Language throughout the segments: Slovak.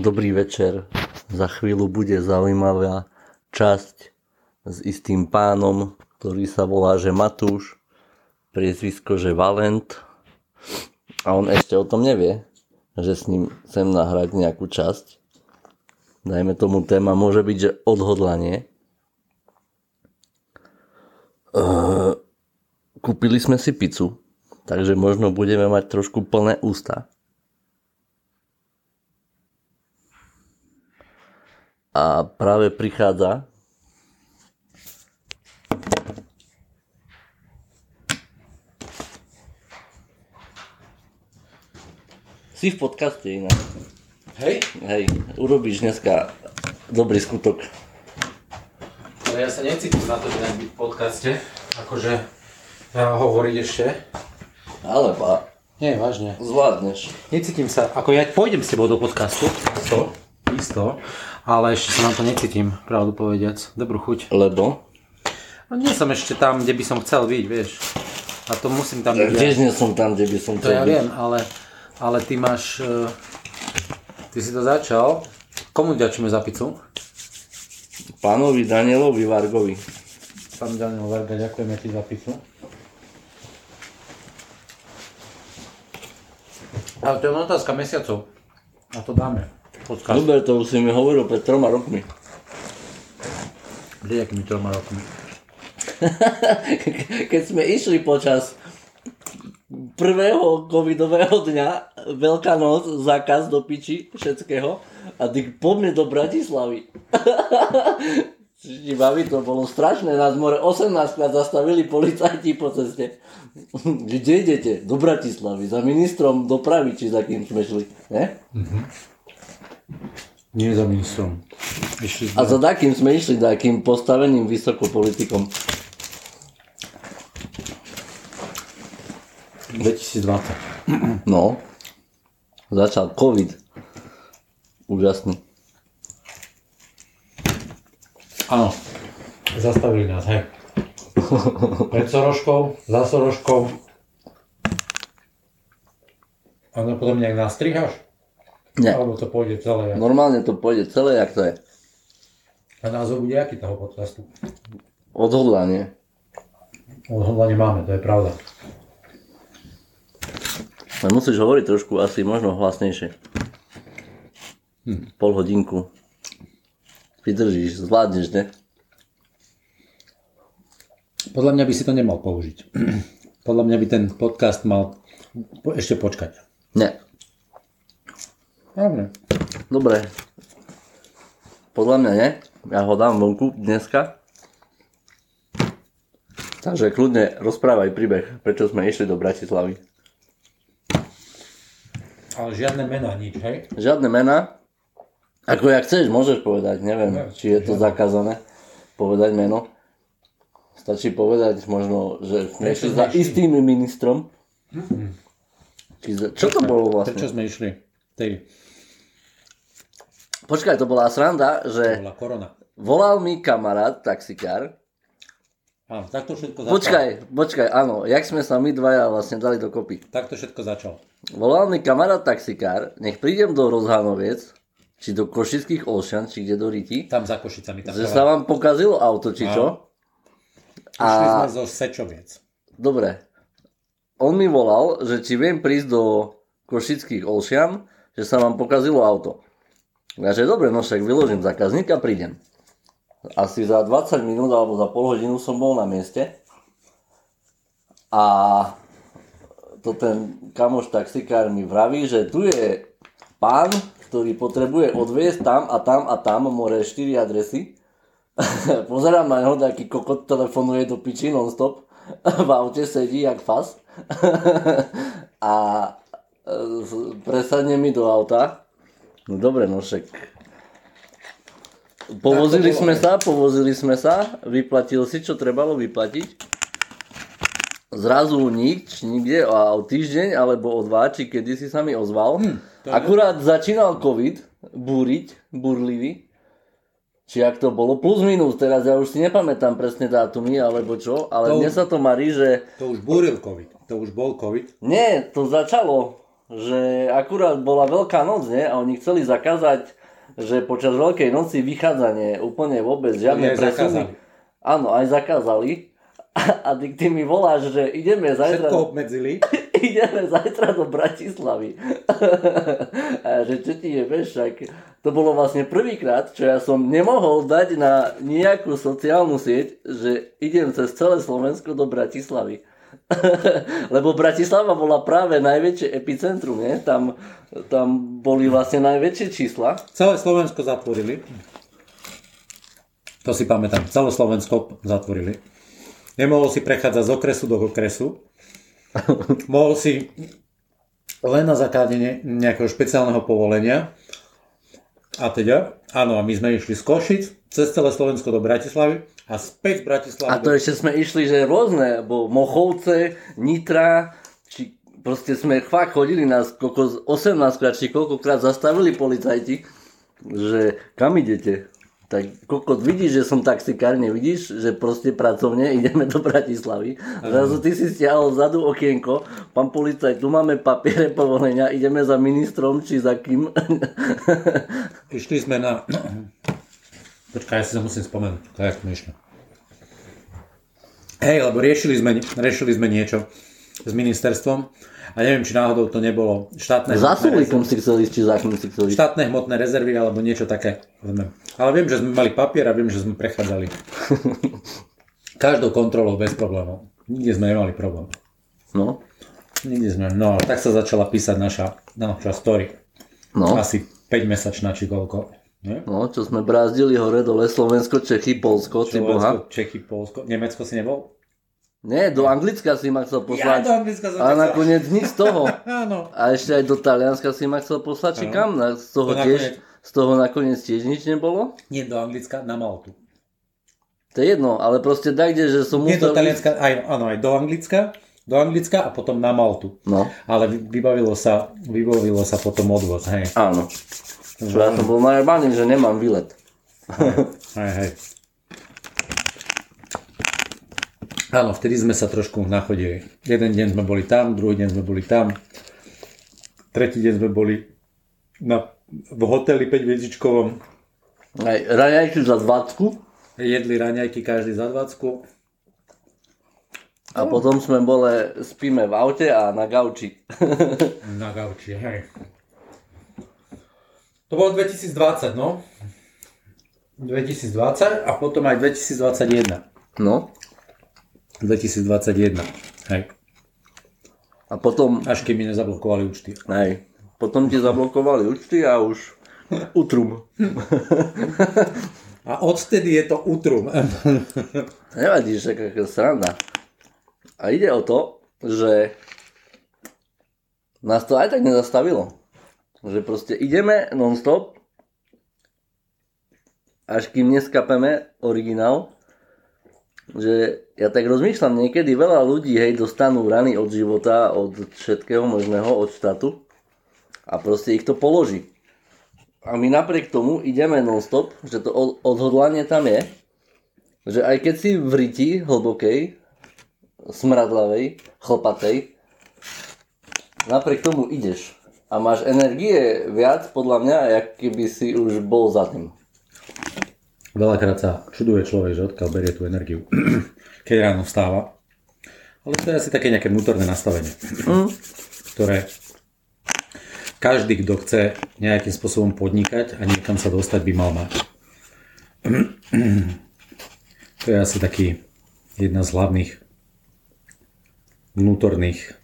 Dobrý večer. Za chvíľu bude zaujímavá časť s istým pánom, ktorý sa volá že Matúš, priezvisko že Valent. A on ešte o tom nevie, že s ním chcem nahrať nejakú časť. Dajme tomu téma, môže byť, že odhodlanie. Uh, kúpili sme si pizzu, takže možno budeme mať trošku plné ústa. A práve prichádza Si v podcaste inak. Hej? Hej, urobíš dneska dobrý skutok. Ale ja sa necítim na to, že byť v podcaste. Akože ja hovoriť ešte. Ale pa, Nie, vážne. zvládneš. Necítim sa, ako ja pôjdem s tebou do podcastu. Isto. Isto. Ale ešte sa na to necítim, pravdu povediac. Dobrú chuť. Lebo? No nie som ešte tam, kde by som chcel byť, vieš. A to musím tam byť. Tiež nie som tam, kde by som To chcel ja byť. viem, ale, ale ty máš... eh, Ty si to začal. Komu ďačíme za pizzu? Pánovi Danielovi Vargovi. Pán Daniel Varga, ďakujeme ti za pizzu. Ale to je len otázka mesiacov. A to dáme. Podcast. Dobre, to už si mi hovoril pred troma rokmi. Kde akými troma rokmi? Keď sme išli počas prvého covidového dňa, Veľká noc, zákaz do piči, všetkého, a ty poďme do Bratislavy. Čiže baví, to bolo strašné, nás more 18 krát zastavili policajti po ceste. Kde idete? Do Bratislavy, za ministrom dopravy, či za kým sme šli. Ne? Nie za ministrom. Išli A za takým sme išli, takým postaveným vysokopolitikom. 2020. No, začal COVID. Úžasný. Áno. Zastavili nás, hej. Pred Soroškou, za Soroškou. A no potom nejak nastrihaš? Nie. Alebo to pôjde celé? jak- Normálne to pôjde celé, jak to je. A názov bude aký toho podcastu? Odhodlanie. Odhodlanie máme, to je pravda. Ale musíš hovoriť trošku asi možno hlasnejšie. Pol hodinku. Vydržíš, zvládneš, ne? Podľa mňa by si to nemal použiť. Podľa mňa by ten podcast mal ešte počkať. Ne. Dobre. Dobre. Podľa mňa nie. Ja ho dám vonku dneska. Takže kľudne rozprávaj príbeh, prečo sme išli do Bratislavy. Ale žiadne mená, nič, hej? Žiadne mená. Ako jak chceš, môžeš povedať, neviem, Ne, či je to zakázané povedať meno. Stačí povedať možno, že sme Prečo išli za istým ministrom. Či za, čo to bolo Prečo vlastne? sme išli? Tej, Počkaj, to bola sranda, to že bola korona. volal mi kamarát, taxikár. Áno, takto všetko začal. Počkaj, počkaj, áno, jak sme sa my dvaja vlastne dali dokopy. Takto všetko začal. Volal mi kamarát taxikár, nech prídem do Rozhanoviec, či do Košických Olšan, či kde do Riti, Tam za Košicami. Tam že sa vám pokazilo auto, či čo. Išli A sme zo Sečoviec. Dobre. On mi volal, že či viem prísť do Košických Olšian, že sa vám pokazilo auto. Ja že dobre, no však vyložím zákazníka, prídem. Asi za 20 minút alebo za pol hodinu som bol na mieste. A to ten kamoš taxikár mi vraví, že tu je pán, ktorý potrebuje odviesť tam a tam a tam, more 4 adresy. Pozerám na neho, taký kokot telefonuje do piči non-stop. V aute sedí jak fas. a presadne mi do auta. No dobre, no však. Povozili sme sa, povozili sme sa, vyplatil si, čo trebalo vyplatiť. Zrazu nič, nikde, a o týždeň alebo o dva, či kedy si sa mi ozval. Hm, Akurát začínal COVID búriť, burlivý. Či ak to bolo, plus minus, teraz ja už si nepamätám presne dátumy alebo čo, ale To mne už- sa to marí, že To už búril COVID. To už bol COVID. nie, to začalo že akurát bola Veľká noc, nie? A oni chceli zakázať, že počas Veľkej noci vychádzanie úplne vôbec žiadne presuny. Áno, aj zakázali. A ty, ty mi voláš, že ideme zajtra, Všetko obmedzili. ideme zajtra do Bratislavy. A že čo ti je, vieš, však to bolo vlastne prvýkrát, čo ja som nemohol dať na nejakú sociálnu sieť, že idem cez celé Slovensko do Bratislavy. Lebo Bratislava bola práve najväčšie epicentrum, nie? Tam, tam boli vlastne najväčšie čísla. Celé Slovensko zatvorili. To si pamätám. Celé Slovensko zatvorili. Nemohol si prechádzať z okresu do okresu. Mohol si len na základe ne- nejakého špeciálneho povolenia. A teda, áno, a my sme išli z Košic cez celé Slovensko do Bratislavy a späť z Bratislavy A to ešte sme išli, že rôzne, bo Mochovce, Nitra, či proste sme fakt chodili nás koľko, 18 krát, či koľkokrát zastavili policajti, že kam idete? Tak koľko vidíš, že som taxikár, nevidíš, že proste pracovne ideme do Bratislavy. Zrazu ty si stiahol vzadu okienko, pán policajt, tu máme papiere povolenia, ideme za ministrom, či za kým. Išli sme na... Počkaj, ja si to musím spomenúť. To je smiešne. Hej, lebo riešili sme, riešili sme niečo s ministerstvom a neviem, či náhodou to nebolo štátne za Sulikom si chcel ísť, či za si chcel ísť. štátne hmotné rezervy alebo niečo také. Ale viem, že sme mali papier a viem, že sme prechádzali. Každou kontrolou bez problémov. Nikde sme nemali problém. No, Nikde sme. No, tak sa začala písať naša, naša story. no. Asi 5 mesačná či koľko. Nie? No, čo sme brázdili hore dole, Slovensko, Čechy, Polsko, ty boha. Slovensko, Čechy, Polsko. Nemecko si nebol? Nie, do Anglicka si ma chcel poslať. Anglicka som a nakoniec nič z toho. Áno. A ešte aj do Talianska si ma chcel poslať, či kam? Na- Z toho, To tiež, nakoniec- z toho nakoniec tiež nič nebolo? Nie do Anglicka, na Maltu. To je jedno, ale proste tak, kde, že som Nie do musel... ísť- Talianska, aj, áno, aj do Anglicka, do Anglicka a potom na Maltu. No, Ale vy- vybavilo sa, vybavilo sa potom odvoz, hej. áno. Čo ja som bol najebaný, že nemám výlet. Hej, hej. Áno, vtedy sme sa trošku nachodili. Jeden deň sme boli tam, druhý deň sme boli tam. Tretí deň sme boli na, v hoteli 5 hviezdičkovom. Aj raňajky za 20 Jedli raňajky každý za 20. a potom sme bole, spíme v aute a na gauči. Na gauči, hej. To bolo 2020, no. 2020 a potom aj 2021. No, 2021, hej. a potom, Až keď mi nezablokovali účty. aj, potom ti zablokovali účty a už utrum. A odtedy je to utrum. Nevadí, že aká sranda. A ide o to, že nás to aj tak nezastavilo. Že proste ideme non-stop, až kým neskapeme originál, že ja tak rozmýšľam, niekedy veľa ľudí hej, dostanú rany od života, od všetkého možného, od štátu a proste ich to položí. A my napriek tomu ideme non-stop, že to od- odhodlanie tam je, že aj keď si v riti hlbokej, smradlavej, chlpatej, napriek tomu ideš a máš energie viac podľa mňa, jak keby si už bol za tým. Veľakrát sa čuduje človek, že odkiaľ berie tú energiu, keď ráno vstáva. Ale to je asi také nejaké vnútorné nastavenie, ktoré každý, kto chce nejakým spôsobom podnikať a niekam sa dostať, by mal mať. To je asi taký jedna z hlavných vnútorných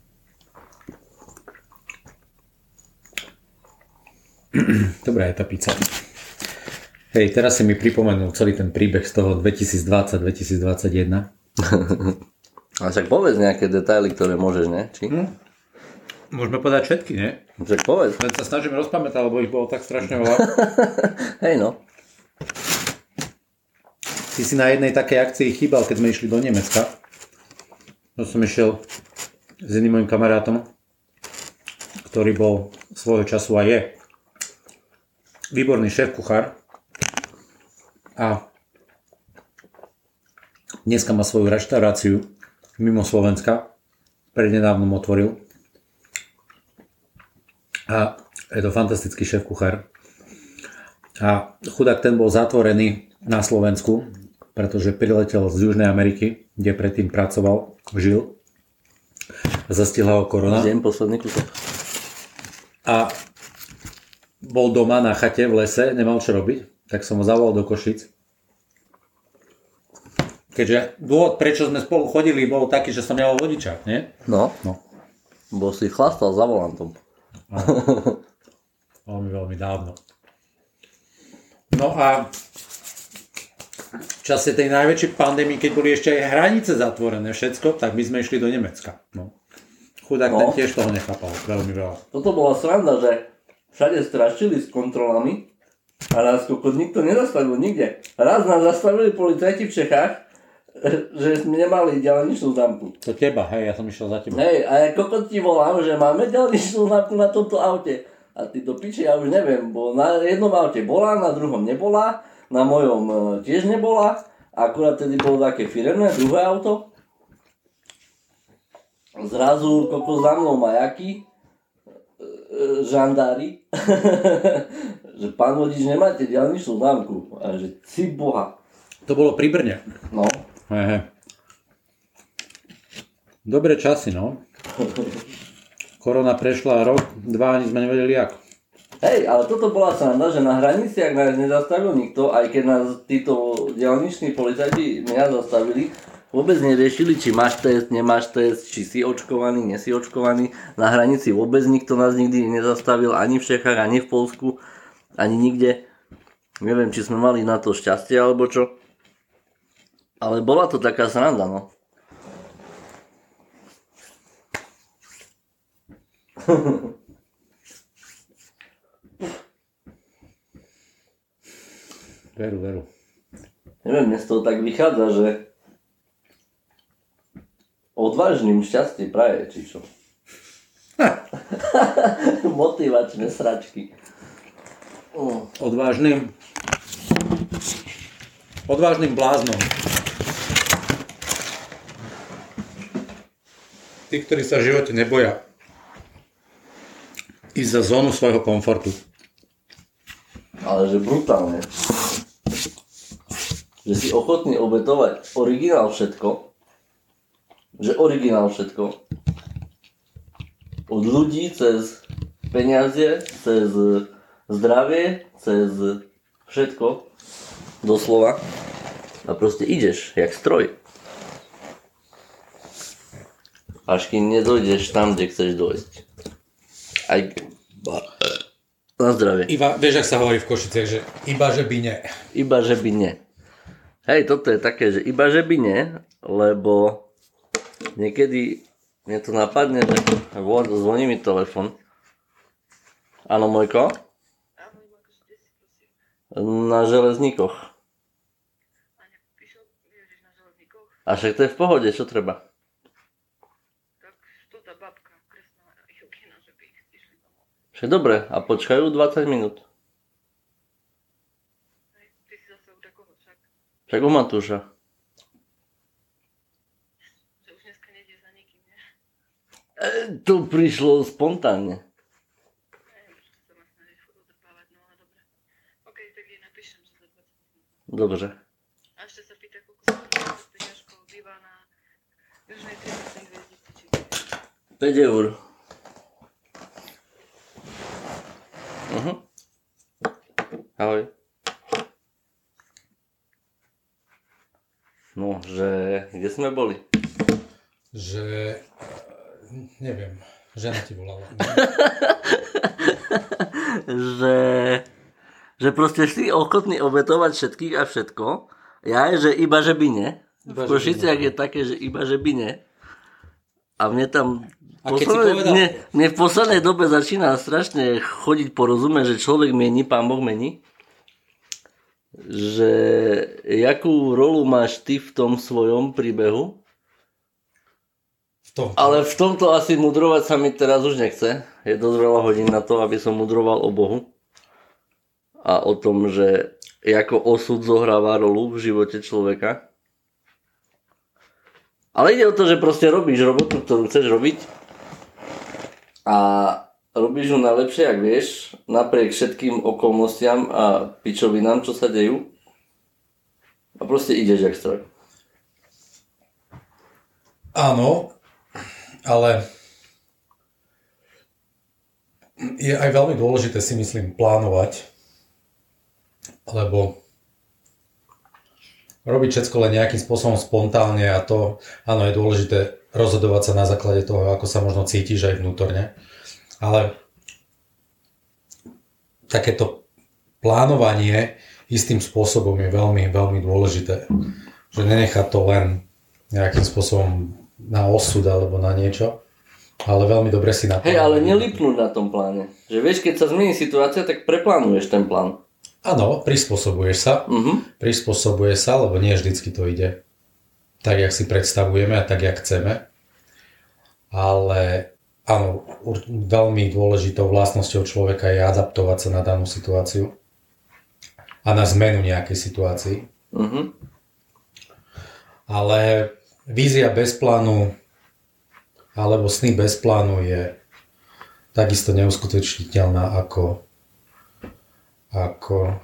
Dobrá je tá pizza. Hej, teraz si mi pripomenul celý ten príbeh z toho 2020-2021. A však povedz nejaké detaily, ktoré môžeš, ne? Či? Môžeme povedať všetky, nie? Však povedz. Len sa snažím rozpamätať, lebo ich bolo tak strašne veľa. Hej no. Ty si na jednej takej akcii chýbal, keď sme išli do Nemecka. No som išiel s jedným mojim kamarátom, ktorý bol svojho času a je výborný šéf kuchár. A dneska má svoju reštauráciu mimo Slovenska. Prednedávnom otvoril. A je to fantastický šéf kuchár. A chudák ten bol zatvorený na Slovensku, pretože priletel z Južnej Ameriky, kde predtým pracoval, žil. Zastihla ho korona. Zjem posledný kúsok. A bol doma na chate v lese, nemal čo robiť, tak som ho zavolal do Košic. Keďže dôvod, prečo sme spolu chodili, bol taký, že som nemal vodiča, nie? No, No. bo si chlastal za volantom. Veľmi, veľmi dávno. No a v čase tej najväčšej pandémie, keď boli ešte aj hranice zatvorené všetko, tak my sme išli do Nemecka. No. Chudák No. ten tiež toho nechápal veľmi veľa. Toto bola sranda, že všade strašili s kontrolami a nás kokos nikto nezastavil nikde. Raz nás zastavili policajti v Čechách, že sme nemali diaľničnú známku. To teba, hej, ja som išiel za teba. Hej, a ja kokot ti volám, že máme diaľničnú známku na tomto aute. A ty to piče, ja už neviem, bo na jednom aute bola, na druhom nebola, na mojom e, tiež nebola, akurát tedy bolo také firemné, druhé auto. Zrazu kokos za mnou majaky, žandári, že pán vodič nemáte diaľničnú známku. A že si boha. To bolo pri Brne. No, hej. Dobré časy, no. Korona prešla rok, dva, ani sme nevedeli ako. Hej, ale toto bola sranda, že na hraniciach nás nezastavil nikto, aj keď nás títo dialniční policajti mňa zastavili, vôbec neriešili, či máš test, nemáš test, či si očkovaný, nesi očkovaný. Na hranici vôbec nikto nás nikdy nezastavil, ani v Čechách, ani v Polsku, ani nikde. Neviem, či sme mali na to šťastie alebo čo. Ale bola to taká sranda, no. Veru, veru. Neviem, mne z toho tak vychádza, že odvážnym šťastie praje, či čo. Motivačné sračky. Mm. Odvážnym. Odvážnym bláznom. Tí, ktorí sa v živote neboja ísť za zónu svojho komfortu. Ale že brutálne. Že si ochotný obetovať originál všetko. Že originál všetko. Od ľudí cez peniaze, cez zdravie, cez všetko. Doslova. A proste ideš, jak stroj. Až kým nedojdeš tam, kde chceš dojsť. Aj... Na zdravie. Iba, vieš, ak sa hovorí v Košiciach, že iba, že by ne. Iba že by nie. Hej, toto je také, že iba že by nie, lebo niekedy mne to napadne, že vo- zvoní mi telefon. Áno, Mojko? Na železníkoch. A však to je v pohode, čo treba? Však dobre, a počkajú 20 minút. Však u Matúša. že už dneska nejde za nikým, nie? E, to prišlo spontánne. Hej, už sa ma snažíš furt udrbávať, no ale dobre. OK, tak jej napíšem, že za 20 minút. Dobre. A ešte sa pýta, koľko sa to peňažkov býva na južnej 30 hviezdici, či 5 eur. Mhm. Ahoj. No, že kde sme boli? Že, neviem, žena ti volala. že, že proste si ochotný obetovať všetkých a všetko. Ja je, že iba že by nie. Iba, V Košiciach je také, že iba že by nie. A mne tam... A keď si posledné- povedal- mne, mne v poslednej dobe začína strašne chodiť porozumieť, že človek mení, pán Boh mení. Že jakú rolu máš ty v tom svojom príbehu, To. ale v tomto asi mudrovať sa mi teraz už nechce. Je dosť veľa hodín na to, aby som mudroval o Bohu. A o tom, že ako osud zohráva rolu v živote človeka. Ale ide o to, že proste robíš robotu, ktorú chceš robiť. A robíš ju najlepšie, ak vieš, napriek všetkým okolnostiam a pičovinám, čo sa dejú. A proste ideš jak stroj. Áno, ale je aj veľmi dôležité si myslím plánovať, lebo robiť všetko len nejakým spôsobom spontánne a to, áno, je dôležité rozhodovať sa na základe toho, ako sa možno cítiš aj vnútorne, ale takéto plánovanie istým spôsobom je veľmi, veľmi dôležité. Že nenechať to len nejakým spôsobom na osud alebo na niečo, ale veľmi dobre si naplánovať. Hej, ale nelipnúť na tom pláne. Že vieš, keď sa zmení situácia, tak preplánuješ ten plán. Áno, prispôsobuješ sa, Mhm. prispôsobuje sa, lebo nie vždycky to ide tak, jak si predstavujeme a tak, jak chceme. Ale áno, veľmi dôležitou vlastnosťou človeka je adaptovať sa na danú situáciu a na zmenu nejakej situácii. Mhm. Ale vízia bez plánu alebo sny bez plánu je takisto neuskutočniteľná ako ako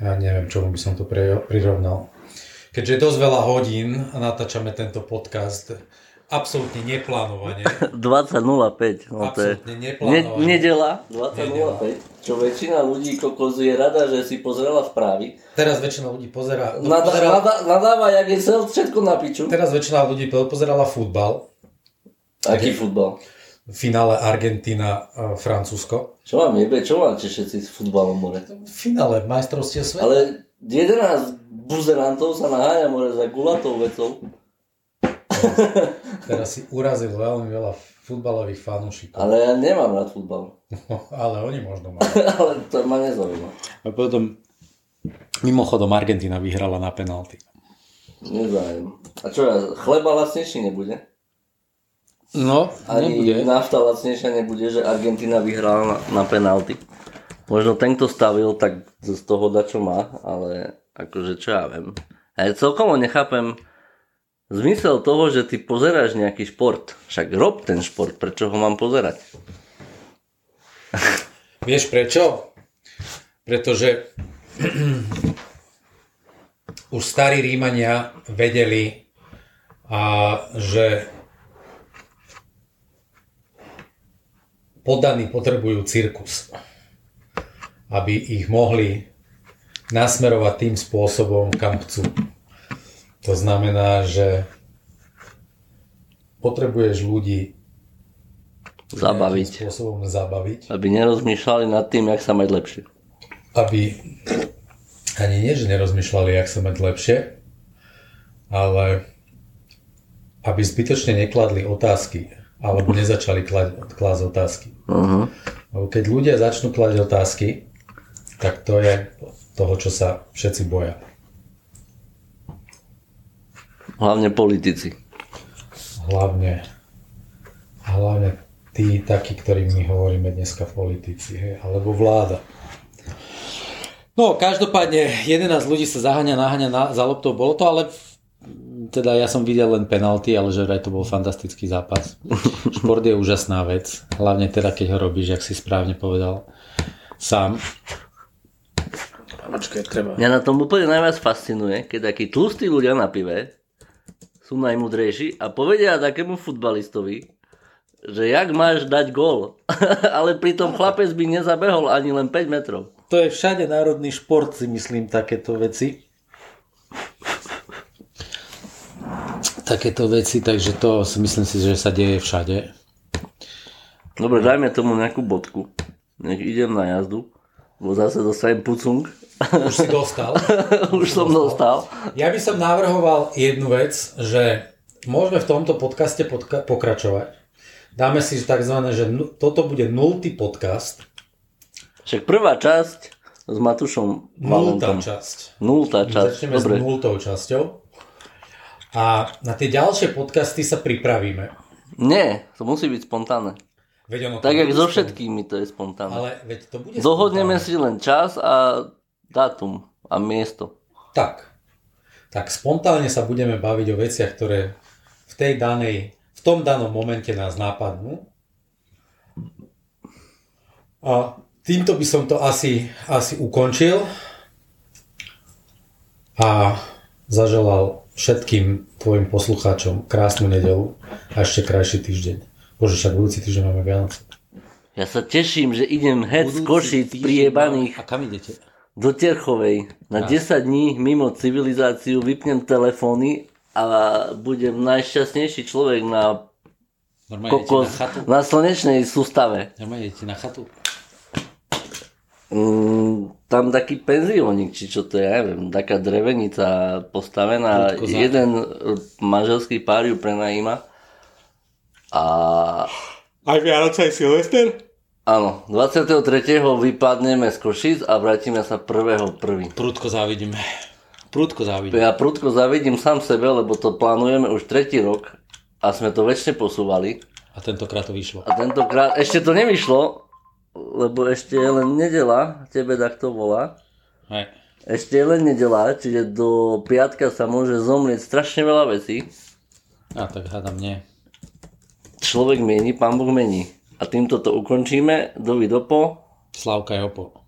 ja neviem, čomu by som to pri- prirovnal. Keďže dosť veľa hodín natáčame tento podcast absolútne neplánovane, 20.05. No absolútne Ne, neplánovane. nedela 20.05. Čo väčšina ľudí kokos je rada, že si pozrela správy. Teraz väčšina ľudí pozerá, no, Nadá, pozerá nadá, nadáva, jak je cel, všetko na piču. teraz väčšina ľudí pozerala futbal, Aký futbal? v finále Argentína, e, Francúzsko. Čo vám jebe? Čo máte všetci s futbalom more? V finále majstrovstiev sveta. Ale 11 buzerantov sa naháňa more za gulatou vecou. Teraz si urazil veľmi veľa futbalových fanúšikov. Ale ja nemám rád futbal. Ale oni možno majú. Ale to ma nezaujíma. A potom mimochodom Argentina vyhrala na penalty. Nezájem. A čo chleba lacnejší nebude? No, Ani nebude. nafta lacnejšia nebude, že Argentina vyhrala na, na penalty. Možno ten, kto stavil, tak z toho da čo má, ale akože čo ja viem. Ja celkovo nechápem zmysel toho, že ty pozeráš nejaký šport. Však rob ten šport, prečo ho mám pozerať? Vieš prečo? Pretože už starí Rímania vedeli, a, že poddaní potrebujú cirkus, aby ich mohli nasmerovať tým spôsobom, kam chcú. To znamená, že potrebuješ ľudí Zabaviť. spôsobom zabaviť, Aby nerozmýšľali nad tým, jak sa mať lepšie. aby ani nie, že nerozmýšľali, jak sa mať lepšie, ale aby zbytočne nekladli otázky, alebo nezačali klať, klásť otázky. Uh-huh. Lebo keď ľudia začnú klať otázky, tak to je toho, čo sa všetci boja. Hlavne politici. Hlavne, hlavne tí takí, ktorým my hovoríme dneska politici, hej, alebo vláda. No, každopádne 11 ľudí sa zaháňa, naháňa na, za loptou. Bolo to ale teda ja som videl len penalty, ale že vraj to bol fantastický zápas. Šport je úžasná vec, hlavne teda keď ho robíš, jak si správne povedal sám. Počkaj, treba. Mňa na tom úplne najviac fascinuje, keď takí tlustí ľudia na pive sú najmudrejší a povedia takému futbalistovi, že jak máš dať gól. Ale pritom chlapec by nezabehol ani len 5 metrov. To je všade národný šport, si myslím, takéto veci. Takéto veci, takže to si myslím si, že sa deje všade. Dobre, dajme tomu nejakú bodku. Nech idem na jazdu, bo zase dostanem pucung. Už si dostal. Už som dostal. Ja by som navrhoval jednu vec, že môžeme v tomto podcaste podka- pokračovať. Dáme si tzv. že nu- toto bude nultý podcast, Však prvá časť s Matušom nultá Valentom. časť. Nultá časť, Začneme dobre. s nultou časťou. A na tie ďalšie podcasty sa pripravíme. Nie, to musí byť spontánne. Veď ono Tak jak so všetkými to je spontánne. Ale veď to bude Dohodneme spontánne. si len čas a dátum a miesto. Tak. Tak spontánne sa budeme baviť o veciach, ktoré v tej danej, v tom danom momente nás nápadnú. A týmto by som to asi, asi ukončil a zaželal všetkým tvojim poslucháčom krásnu nedelu a ešte krajší týždeň. Bože, však budúci týždeň máme Vianoce. Ja sa teším, že idem head z Košic priebaných A kam idete? do Terchovej na 10 dní mimo civilizáciu, vypnem telefóny a budem najšťastnejší človek na Normálne kokos na chatu? na slnečnej sústave. Normálne idete na chatu? Mm, tam taký penziónik, či čo to je, ja neviem, taká drevenica postavená, Prudko jeden manželský pár ju prenajíma a Aj Vianoce, aj Silvester? áno, 23. vypadneme z Košic a vrátime sa 1. prvý. Prudko závidíme. Prudko závidíme. Ja prudko zavidím sám sebe, lebo to plánujeme už tretí rok a sme to väčšine posúvali. A tentokrát to vyšlo. A tentokrát ešte to nevyšlo, lebo ešte je len nedela, tebe takto volá. Hej. Ešte je len nedela, čiže do piatka sa môže zomrieť strašne veľa vecí. A tak hádam nie. Človek mení, pán Boh mení. A týmto to ukončíme. Dovidopo. Slavka je opo.